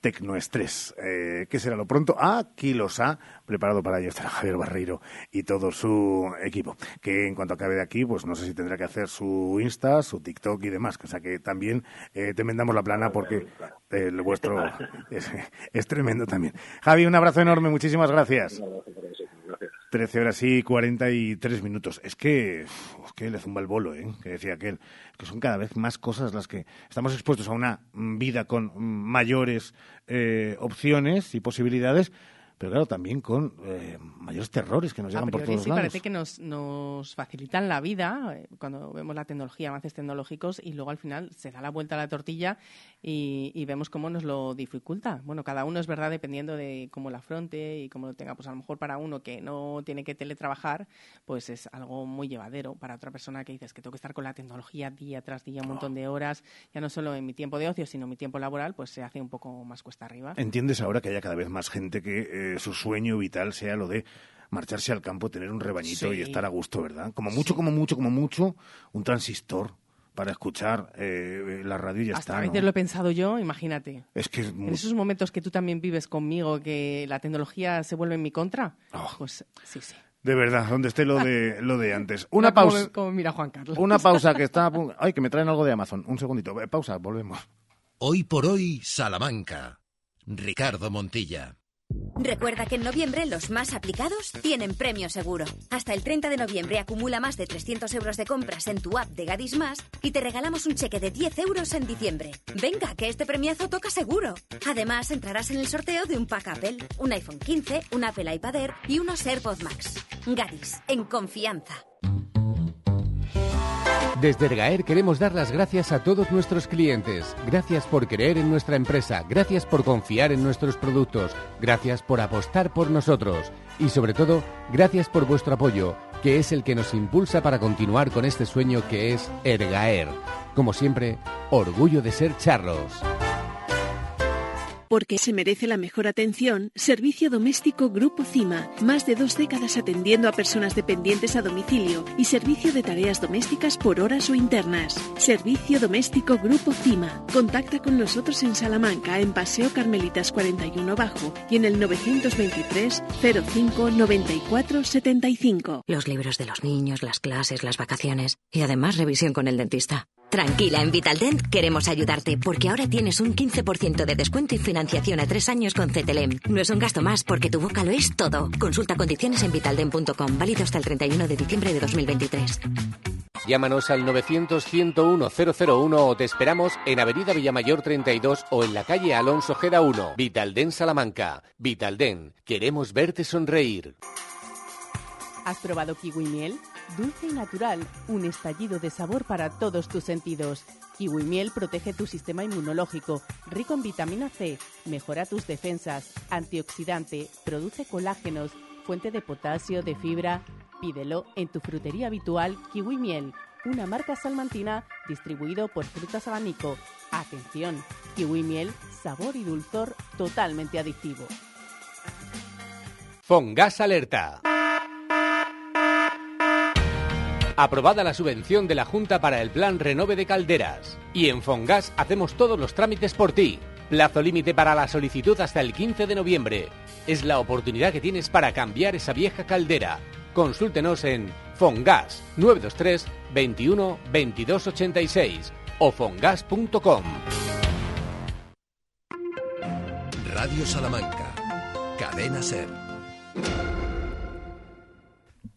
tecnoestrés. Eh, ¿Qué será lo pronto? Aquí los ha preparado para ello estará Javier Barreiro y todo su equipo. Que en cuanto acabe de aquí, pues no sé si tendrá que hacer su Insta, su TikTok y demás. O sea que también eh, te enmendamos la plana porque el vuestro es, es tremendo también. Javi, un abrazo enorme, muchísimas gracias. 13 horas y 43 minutos. Es que, es que le zumba el bolo, ¿eh? que decía aquel. Que son cada vez más cosas las que estamos expuestos a una mm, vida con mm, mayores eh, opciones y posibilidades, pero claro, también con eh, mayores terrores que nos llegan por todos sí lados. parece que nos, nos facilitan la vida eh, cuando vemos la tecnología, avances tecnológicos, y luego al final se da la vuelta a la tortilla y, y vemos cómo nos lo dificulta. Bueno, cada uno es verdad dependiendo de cómo la afronte y cómo lo tenga. Pues a lo mejor para uno que no tiene que teletrabajar, pues es algo muy llevadero. Para otra persona que dices que tengo que estar con la tecnología día tras día, un montón de horas, ya no solo en mi tiempo de ocio, sino en mi tiempo laboral, pues se hace un poco más cuesta arriba. ¿Entiendes ahora que haya cada vez más gente que eh, su sueño vital sea lo de marcharse al campo, tener un rebañito Sí. y estar a gusto, ¿verdad? Como mucho, como mucho, como mucho, un transistor para escuchar eh, la radio y ya Hasta está. a ¿no? veces lo he pensado yo, imagínate. Es que es muy- En esos momentos que tú también vives conmigo, que la tecnología se vuelve en mi contra, Oh. pues sí, sí. De verdad, donde esté lo de, lo de antes. Una pausa. cómo mira Juan Carlos. Una pausa que está a punto. Ay, que me traen algo de Amazon. Un segundito. Eh, Pausa, volvemos. Hoy por hoy, Salamanca. Ricardo Montilla. Recuerda que en noviembre los más aplicados tienen premio seguro. Hasta el 30 de noviembre acumula más de 300 euros de compras en tu app de Gadis Más y te regalamos un cheque de 10 euros en diciembre. Venga, que este premiazo toca seguro. Además, entrarás en el sorteo de un pack Apple, un iPhone 15, un Apple iPad Air y unos AirPods Max. Gadis, en confianza. Desde Ergaer queremos dar las gracias a todos nuestros clientes. Gracias por creer en nuestra empresa, gracias por confiar en nuestros productos, gracias por apostar por nosotros y sobre todo, gracias por vuestro apoyo, que es el que nos impulsa para continuar con este sueño que es Ergaer. Como siempre, orgullo de ser charros. Porque se merece la mejor atención, Servicio Doméstico Grupo CIMA. Más de dos décadas atendiendo a personas dependientes a domicilio y servicio de tareas domésticas por horas o internas. Servicio Doméstico Grupo CIMA. Contacta con nosotros en Salamanca, en Paseo Carmelitas 41 Bajo y en el 923 05 94 75. Los libros de los niños, las clases, las vacaciones y además revisión con el dentista. Tranquila, en Vitaldent queremos ayudarte porque ahora tienes un 15% de descuento y financiación a tres años con CTLM. No es un gasto más porque tu boca lo es todo. Consulta condiciones en vitaldent.com, válido hasta el 31 de diciembre de 2023. Llámanos al 900-101-001 o te esperamos en Avenida Villamayor 32 o en la calle Alonso Gera 1, Vitalden Salamanca. Vitalden, queremos verte sonreír. ¿Has probado kiwi miel? Dulce y natural, un estallido de sabor para todos tus sentidos. Kiwi miel protege tu sistema inmunológico, rico en vitamina C, mejora tus defensas, antioxidante, produce colágenos, fuente de potasio, de fibra. Pídelo en tu frutería habitual Kiwi Miel, una marca salmantina distribuido por Frutas Abanico. Atención, Kiwi Miel, sabor y dulzor totalmente adictivo. Fongas Alerta. Aprobada la subvención de la Junta para el Plan Renove de Calderas. Y en Fongas hacemos todos los trámites por ti. Plazo límite para la solicitud hasta el 15 de noviembre. Es la oportunidad que tienes para cambiar esa vieja caldera. Consúltenos en Fongas 923 21 22 86 o fongas.com. Radio Salamanca. Cadena Ser.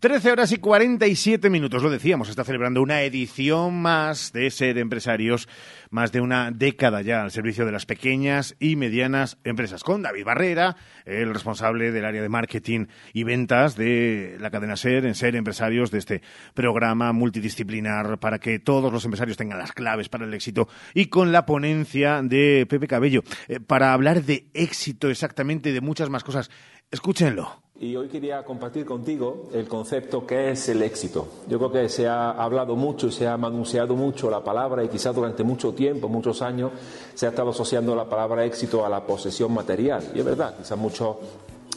13 horas y 47 minutos, lo decíamos, está celebrando una edición más de Ser Empresarios, más de una década ya al servicio de las pequeñas y medianas empresas, con David Barrera, el responsable del área de marketing y ventas de la cadena Ser, en Ser Empresarios, de este programa multidisciplinar para que todos los empresarios tengan las claves para el éxito, y con la ponencia de Pepe Cabello, eh, para hablar de éxito exactamente, de muchas más cosas. Escúchenlo. Y hoy quería compartir contigo el concepto que es el éxito. Yo creo que se ha hablado mucho y se ha anunciado mucho la palabra y quizás durante mucho tiempo, muchos años, se ha estado asociando la palabra éxito a la posesión material. Y es verdad, quizás muchos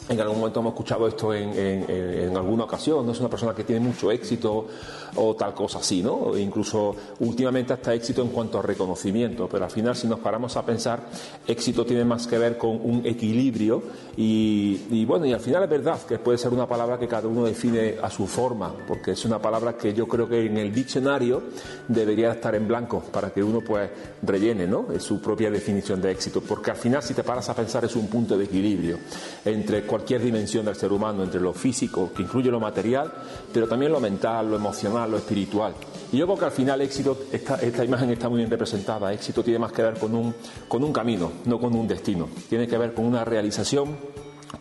en algún momento hemos escuchado esto en, alguna ocasión, no es una persona que tiene mucho éxito o tal cosa así, ¿no? E incluso últimamente hasta éxito en cuanto a reconocimiento, pero al final si nos paramos a pensar, éxito tiene más que ver con un equilibrio y, bueno, y al final es verdad que puede ser una palabra que cada uno define a su forma, porque es una palabra que yo creo que en el diccionario debería estar en blanco para que uno pues rellene, ¿no? Su propia definición de éxito, porque al final si te paras a pensar es un punto de equilibrio entre cualquier dimensión del ser humano, entre lo físico, que incluye lo material, pero también lo mental, lo emocional, lo espiritual. Y yo creo que al final éxito, esta, esta imagen está muy bien representada, éxito tiene más que ver con un, con un camino, no con un destino, tiene que ver con una realización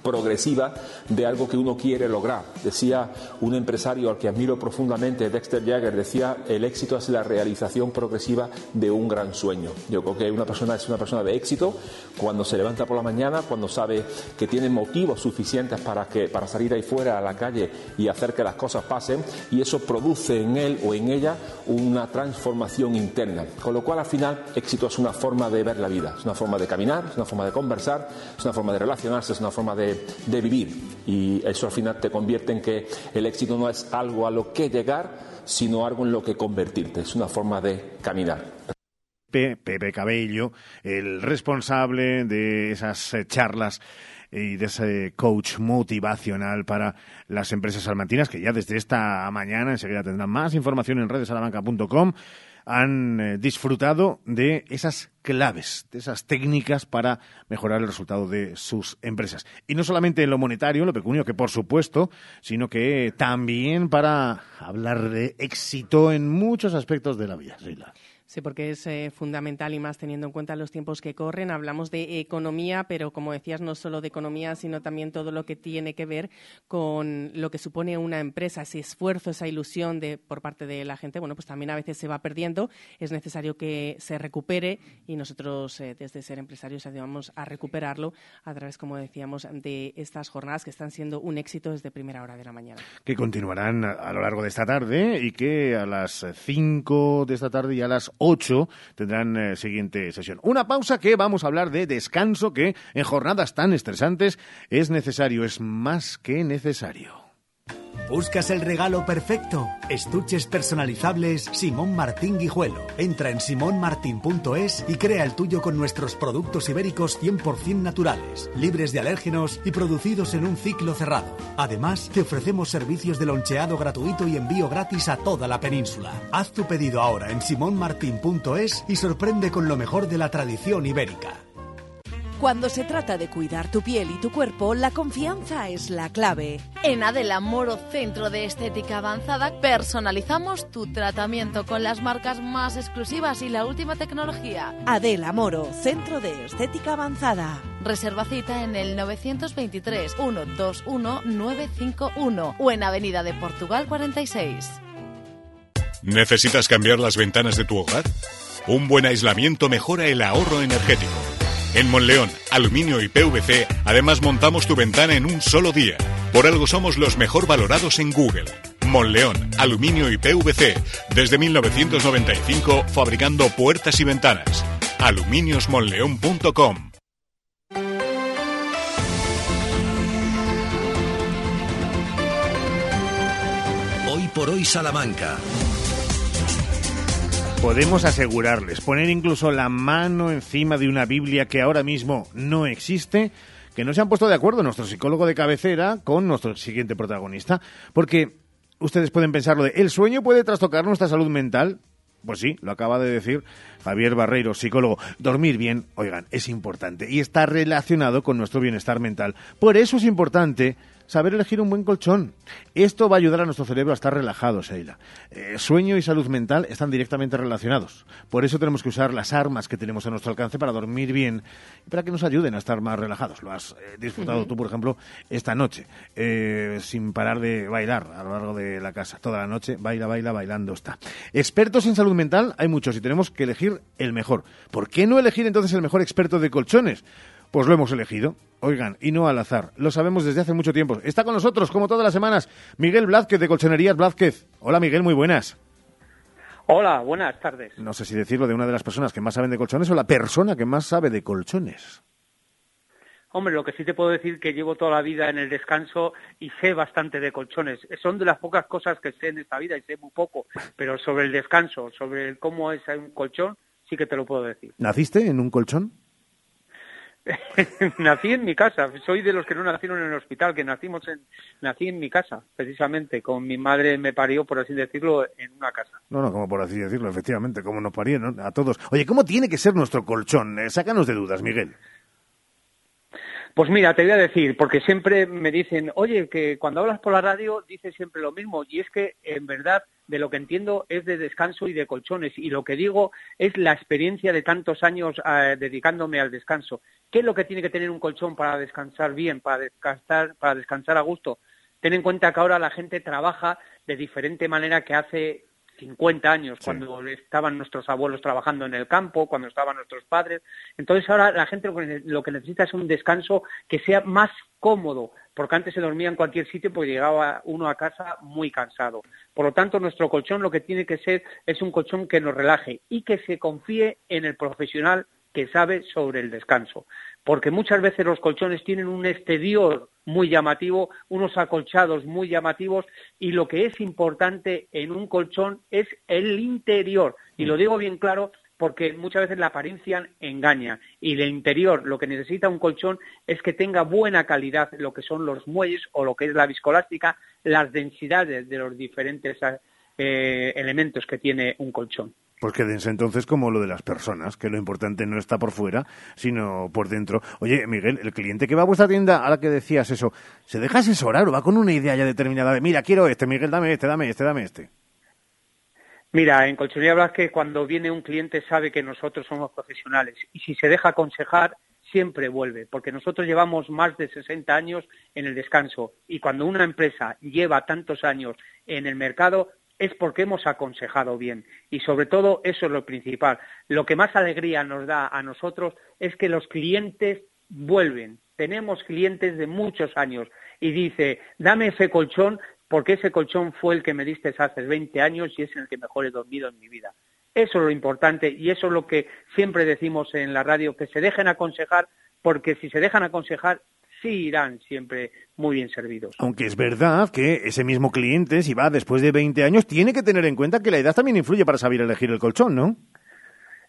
progresiva de algo que uno quiere lograr. Decía un empresario al que admiro profundamente, Dexter Jagger, decía, el éxito es la realización progresiva de un gran sueño. Yo creo que una persona es una persona de éxito cuando se levanta por la mañana, cuando sabe que tiene motivos suficientes para, que, para salir ahí fuera a la calle y hacer que las cosas pasen, y eso produce en él o en ella una transformación interna. Con lo cual, al final, éxito es una forma de ver la vida, es una forma de caminar, es una forma de conversar, es una forma de relacionarse, es una forma de de, vivir. Y eso al final te convierte en que el éxito no es algo a lo que llegar, sino algo en lo que convertirte. Es una forma de caminar. Pepe Cabello, el responsable de esas eh, charlas y de ese coach motivacional para las empresas salmantinas, que ya desde esta mañana enseguida tendrán más información en redesalamanca.com han eh, disfrutado de esas claves, de esas técnicas para mejorar el resultado de sus empresas. Y no solamente en lo monetario, lo pecunio, que por supuesto, sino que también para hablar de éxito en muchos aspectos de la vida. Sí, porque es eh, fundamental y más teniendo en cuenta los tiempos que corren. Hablamos de economía, pero como decías, no solo de economía, sino también todo lo que tiene que ver con lo que supone una empresa, ese esfuerzo, esa ilusión de, por parte de la gente. Bueno, pues también a veces se va perdiendo. Es necesario que se recupere y nosotros eh, desde Ser Empresarios ayudamos a recuperarlo a través, como decíamos, de estas jornadas que están siendo un éxito desde primera hora de la mañana. Que continuarán a, lo largo de esta tarde y que a las 5 de esta tarde y a las 8 tendrán eh, siguiente sesión. Una pausa que vamos a hablar de descanso que en jornadas tan estresantes es necesario, es más que necesario. ¿Buscas el regalo perfecto? Estuches personalizables Simón Martín Guijuelo. Entra en simonmartin.es y crea el tuyo con nuestros productos ibéricos 100% naturales, libres de alérgenos y producidos en un ciclo cerrado. Además, te ofrecemos servicios de loncheado gratuito y envío gratis a toda la península. Haz tu pedido ahora en simonmartin.es y sorprende con lo mejor de la tradición ibérica. Cuando se trata de cuidar tu piel y tu cuerpo, la confianza es la clave. En Adela Moro Centro de Estética Avanzada personalizamos tu tratamiento con las marcas más exclusivas y la última tecnología. Adela Moro Centro de Estética Avanzada. Reserva cita en el 923 121 951 o en Avenida de Portugal 46. ¿Necesitas cambiar las ventanas de tu hogar? Un buen aislamiento mejora el ahorro energético. En Monleón, Aluminio y PVC, además montamos tu ventana en un solo día. Por algo somos los mejor valorados en Google. Monleón, Aluminio y PVC, desde 1995 fabricando puertas y ventanas. aluminiosmonleón.com Hoy por hoy Salamanca podemos asegurarles, poner incluso la mano encima de una Biblia que ahora mismo no existe, que no se han puesto de acuerdo nuestro psicólogo de cabecera con nuestro siguiente protagonista. Porque ustedes pueden pensarlo de, ¿el sueño puede trastocar nuestra salud mental? Pues sí, lo acaba de decir Javier Barreiro, psicólogo. Dormir bien, oigan, es importante y está relacionado con nuestro bienestar mental. Por eso es importante saber elegir un buen colchón. Esto va a ayudar a nuestro cerebro a estar relajado, Sheila. Eh, sueño y salud mental están directamente relacionados. Por eso tenemos que usar las armas que tenemos a nuestro alcance para dormir bien y para que nos ayuden a estar más relajados. Lo has eh, disfrutado Ujú. tú, por ejemplo, esta noche, eh, sin parar de bailar a lo largo de la casa. Toda la noche, baila, baila, bailando está. Expertos en salud mental hay muchos y tenemos que elegir el mejor. ¿Por qué no elegir entonces el mejor experto de colchones? Pues lo hemos elegido. Oigan, y no al azar. Lo sabemos desde hace mucho tiempo. Está con nosotros, como todas las semanas, Miguel Blázquez de Colchonerías Blázquez. Hola Miguel, muy buenas. Hola, buenas tardes. No sé si decirlo de una de las personas que más saben de colchones o la persona que más sabe de colchones. Hombre, lo que sí te puedo decir que llevo toda la vida en el descanso y sé bastante de colchones. Son de las pocas cosas que sé en esta vida y sé muy poco, pero sobre el descanso, sobre cómo es un colchón, sí que te lo puedo decir. ¿Naciste en un colchón? nací en mi casa, soy de los que no nacieron en el hospital, que nacimos en, nací en mi casa, precisamente, con mi madre me parió, por así decirlo, en una casa. No, no, como por así decirlo, efectivamente, como nos parieron a todos. Oye, ¿cómo tiene que ser nuestro colchón? Eh, sácanos de dudas, Miguel. Pues mira, te voy a decir, porque siempre me dicen, oye, que cuando hablas por la radio dices siempre lo mismo, y es que en verdad de lo que entiendo es de descanso y de colchones, y lo que digo es la experiencia de tantos años eh, dedicándome al descanso. ¿Qué es lo que tiene que tener un colchón para descansar bien, para descansar, para descansar a gusto? Ten en cuenta que ahora la gente trabaja de diferente manera que hace 50 años, cuando estaban nuestros abuelos trabajando en el campo, cuando estaban nuestros padres. Entonces ahora la gente lo que, lo que necesita es un descanso que sea más cómodo, porque antes se dormía en cualquier sitio porque llegaba uno a casa muy cansado. Por lo tanto, nuestro colchón lo que tiene que ser es un colchón que nos relaje y que se confíe en el profesional que sabe sobre el descanso. Porque muchas veces los colchones tienen un exterior muy llamativo, unos acolchados muy llamativos y lo que es importante en un colchón es el interior. Y lo digo bien claro porque muchas veces la apariencia engaña y el interior lo que necesita un colchón es que tenga buena calidad lo que son los muelles o lo que es la viscolástica, las densidades de los diferentes eh, elementos que tiene un colchón. Pues quédense entonces como lo de las personas, que lo importante no está por fuera, sino por dentro. Oye, Miguel, el cliente que va a vuestra tienda, a la que decías eso, ¿se deja asesorar o va con una idea ya determinada de, mira, quiero este, Miguel, dame este, dame este, dame este? Mira, en Colchonería Blasque cuando viene un cliente sabe que nosotros somos profesionales y si se deja aconsejar siempre vuelve, porque nosotros llevamos más de 60 años en el descanso y cuando una empresa lleva tantos años en el mercado es porque hemos aconsejado bien y sobre todo eso es lo principal. Lo que más alegría nos da a nosotros es que los clientes vuelven. Tenemos clientes de muchos años y dice, dame ese colchón porque ese colchón fue el que me diste hace 20 años y es el que mejor he dormido en mi vida. Eso es lo importante y eso es lo que siempre decimos en la radio, que se dejen aconsejar, porque si se dejan aconsejar, sí irán siempre muy bien servidos. Aunque es verdad que ese mismo cliente, si va después de 20 años, tiene que tener en cuenta que la edad también influye para saber elegir el colchón, ¿no?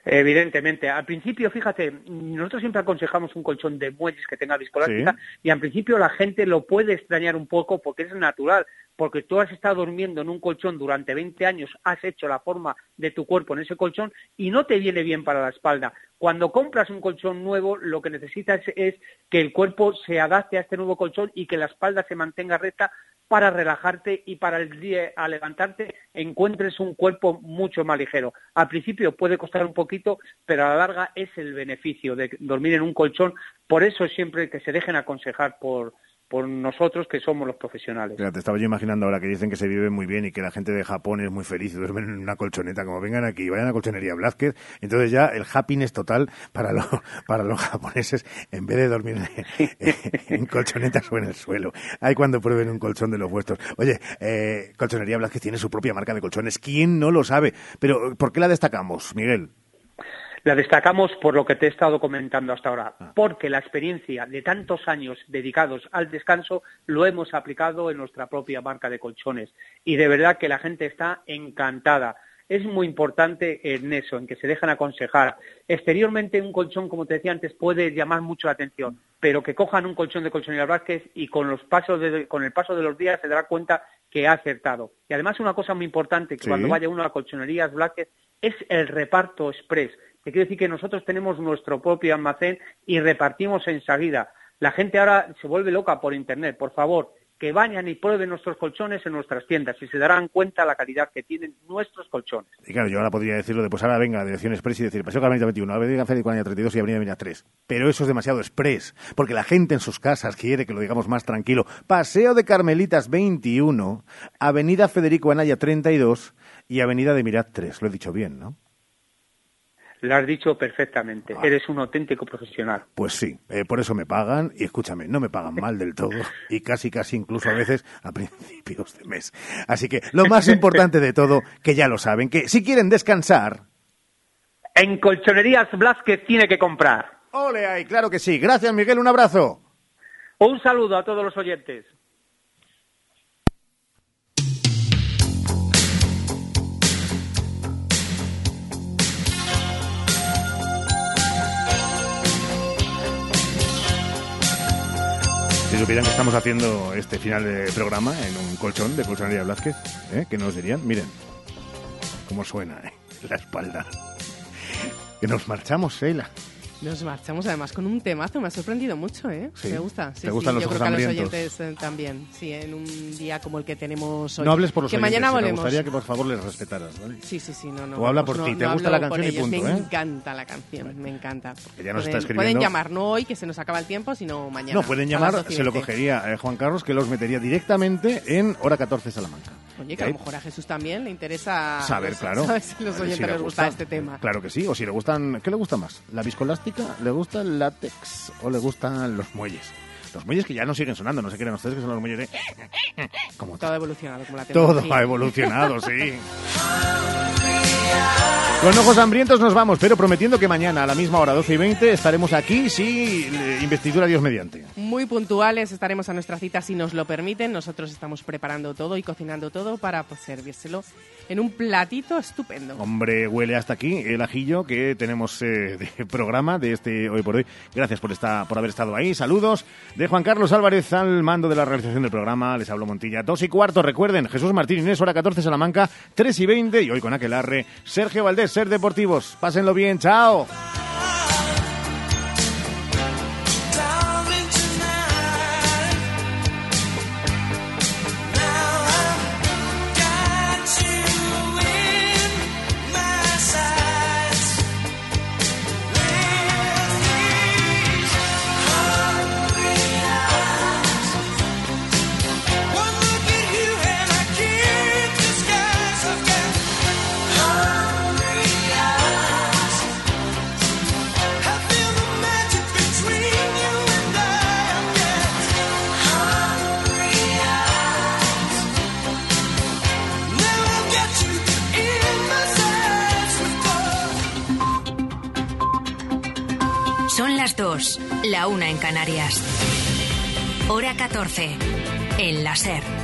Evidentemente. Al principio, fíjate, nosotros siempre aconsejamos un colchón de muelles que tenga viscolástica Sí. y al principio la gente lo puede extrañar un poco porque es natural, porque tú has estado durmiendo en un colchón durante 20 años, has hecho la forma de tu cuerpo en ese colchón y no te viene bien para la espalda. Cuando compras un colchón nuevo, lo que necesitas es que el cuerpo se adapte a este nuevo colchón y que la espalda se mantenga recta para relajarte y para el día a levantarte encuentres un cuerpo mucho más ligero. Al principio puede costar un poquito, pero a la larga es el beneficio de dormir en un colchón. Por eso siempre que se dejen aconsejar por, por nosotros que somos los profesionales. Te estaba yo imaginando ahora que dicen que se vive muy bien y que la gente de Japón es muy feliz y duermen en una colchoneta. Como vengan aquí, vayan a Colchonería Blázquez, entonces ya el happiness total para, lo- para los japoneses, en vez de dormir en, en colchonetas o en el suelo. Hay cuando prueben un colchón de los vuestros. Oye, eh, Colchonería Blázquez tiene su propia marca de colchones. ¿Quién no lo sabe? Pero, ¿por qué la destacamos, Miguel? La destacamos por lo que te he estado comentando hasta ahora, porque la experiencia de tantos años dedicados al descanso lo hemos aplicado en nuestra propia marca de colchones y de verdad que la gente está encantada. Es muy importante en eso, en que se dejan aconsejar. Exteriormente un colchón, como te decía antes, puede llamar mucho la atención, pero que cojan un colchón de Colchonería Vázquez y con, los pasos de- con el paso de los días se dará cuenta que ha acertado. Y además una cosa muy importante, que Sí. cuando vaya uno a Colchonerías Vázquez es el reparto express, que quiere decir que nosotros tenemos nuestro propio almacén y repartimos enseguida. La gente ahora se vuelve loca por Internet. Por favor, que vayan y prueben nuestros colchones en nuestras tiendas y se darán cuenta la calidad que tienen nuestros colchones. Y claro, yo ahora podría decirlo de, pues ahora venga, dirección express y decir, Paseo Carmelita 21, Avenida Félix Cuadra 32 y Avenida Mina 3. Pero eso es demasiado express, porque la gente en sus casas quiere que lo digamos más tranquilo. Paseo de Carmelitas 21, Avenida Federico Anaya 32 y Avenida de Mirat 3. Lo he dicho bien, ¿no? Lo has dicho perfectamente. Eres un auténtico profesional. Pues sí, eh, por eso me pagan y escúchame, no me pagan mal del todo y casi casi incluso a veces a principios de mes. Así que lo más importante de todo, que ya lo saben, que si quieren descansar... En Colchonerías Blázquez tiene que comprar. Ole ahí, claro que sí. Gracias Miguel, un abrazo. Un saludo a todos los oyentes. Supieran que estamos haciendo este final de programa en un colchón de Colchonería Blázquez, ¿eh? ¿qué nos dirían? Miren, cómo suena ¿eh? la espalda. Que nos marchamos, Sheila. Nos marchamos además con un temazo, me ha sorprendido mucho, ¿eh? Sí. Me gusta. Sí, ¿Te gustan sí, los yo creo que a los oyentes eh, también. Sí, en un día como el que tenemos hoy. No hables por los Que oyentes, mañana me volvemos. gustaría que por favor les respetaras, ¿vale? Sí, sí, sí, no, no. O habla vamos, por no- ti, ¿te no gusta la canción y punto, Me eh? encanta la canción, me encanta. ya nos está pueden, escribiendo. pueden llamar, no hoy, que se nos acaba el tiempo, sino mañana. No, pueden llamar, las 12 y se lo 20. cogería eh, Juan Carlos, que los metería directamente en hora 14 Salamanca. Oye, que a lo mejor a Jesús tamén le interesa Saber, claro. si los oyentes si les gusta este tema. Claro que sí, o si le gustan... ¿Qué le gusta más? ¿La viscolástica? ¿Le gusta el látex? ¿O le gustan los muelles? Los muelles que ya no siguen sonando, no se crean ustedes que son los muelles de... Como Todo ha evolucionado, como la Todo ha evolucionado, sí. Con ojos hambrientos nos vamos, pero prometiendo que mañana a la misma hora, 12 y 20, estaremos aquí si eh, investidura Dios mediante. Muy puntuales, estaremos a nuestra cita si nos lo permiten. Nosotros estamos preparando todo y cocinando todo para pues, servírselo en un platito estupendo. Hombre, huele hasta aquí el ajillo que tenemos eh, de programa de este hoy por hoy. Gracias por esta, por haber estado ahí. Saludos de Juan Carlos Álvarez al mando de la realización del programa. Les hablo Montilla. Dos y cuarto, recuerden, Jesús Martín Inés, hora 14 Salamanca, 3 y 20. Y hoy con Aquelarre, Sergio Valdés, Ser Deportivos. Pásenlo bien, chao. Las 2, la una en Canarias. Hora 14, en la SER.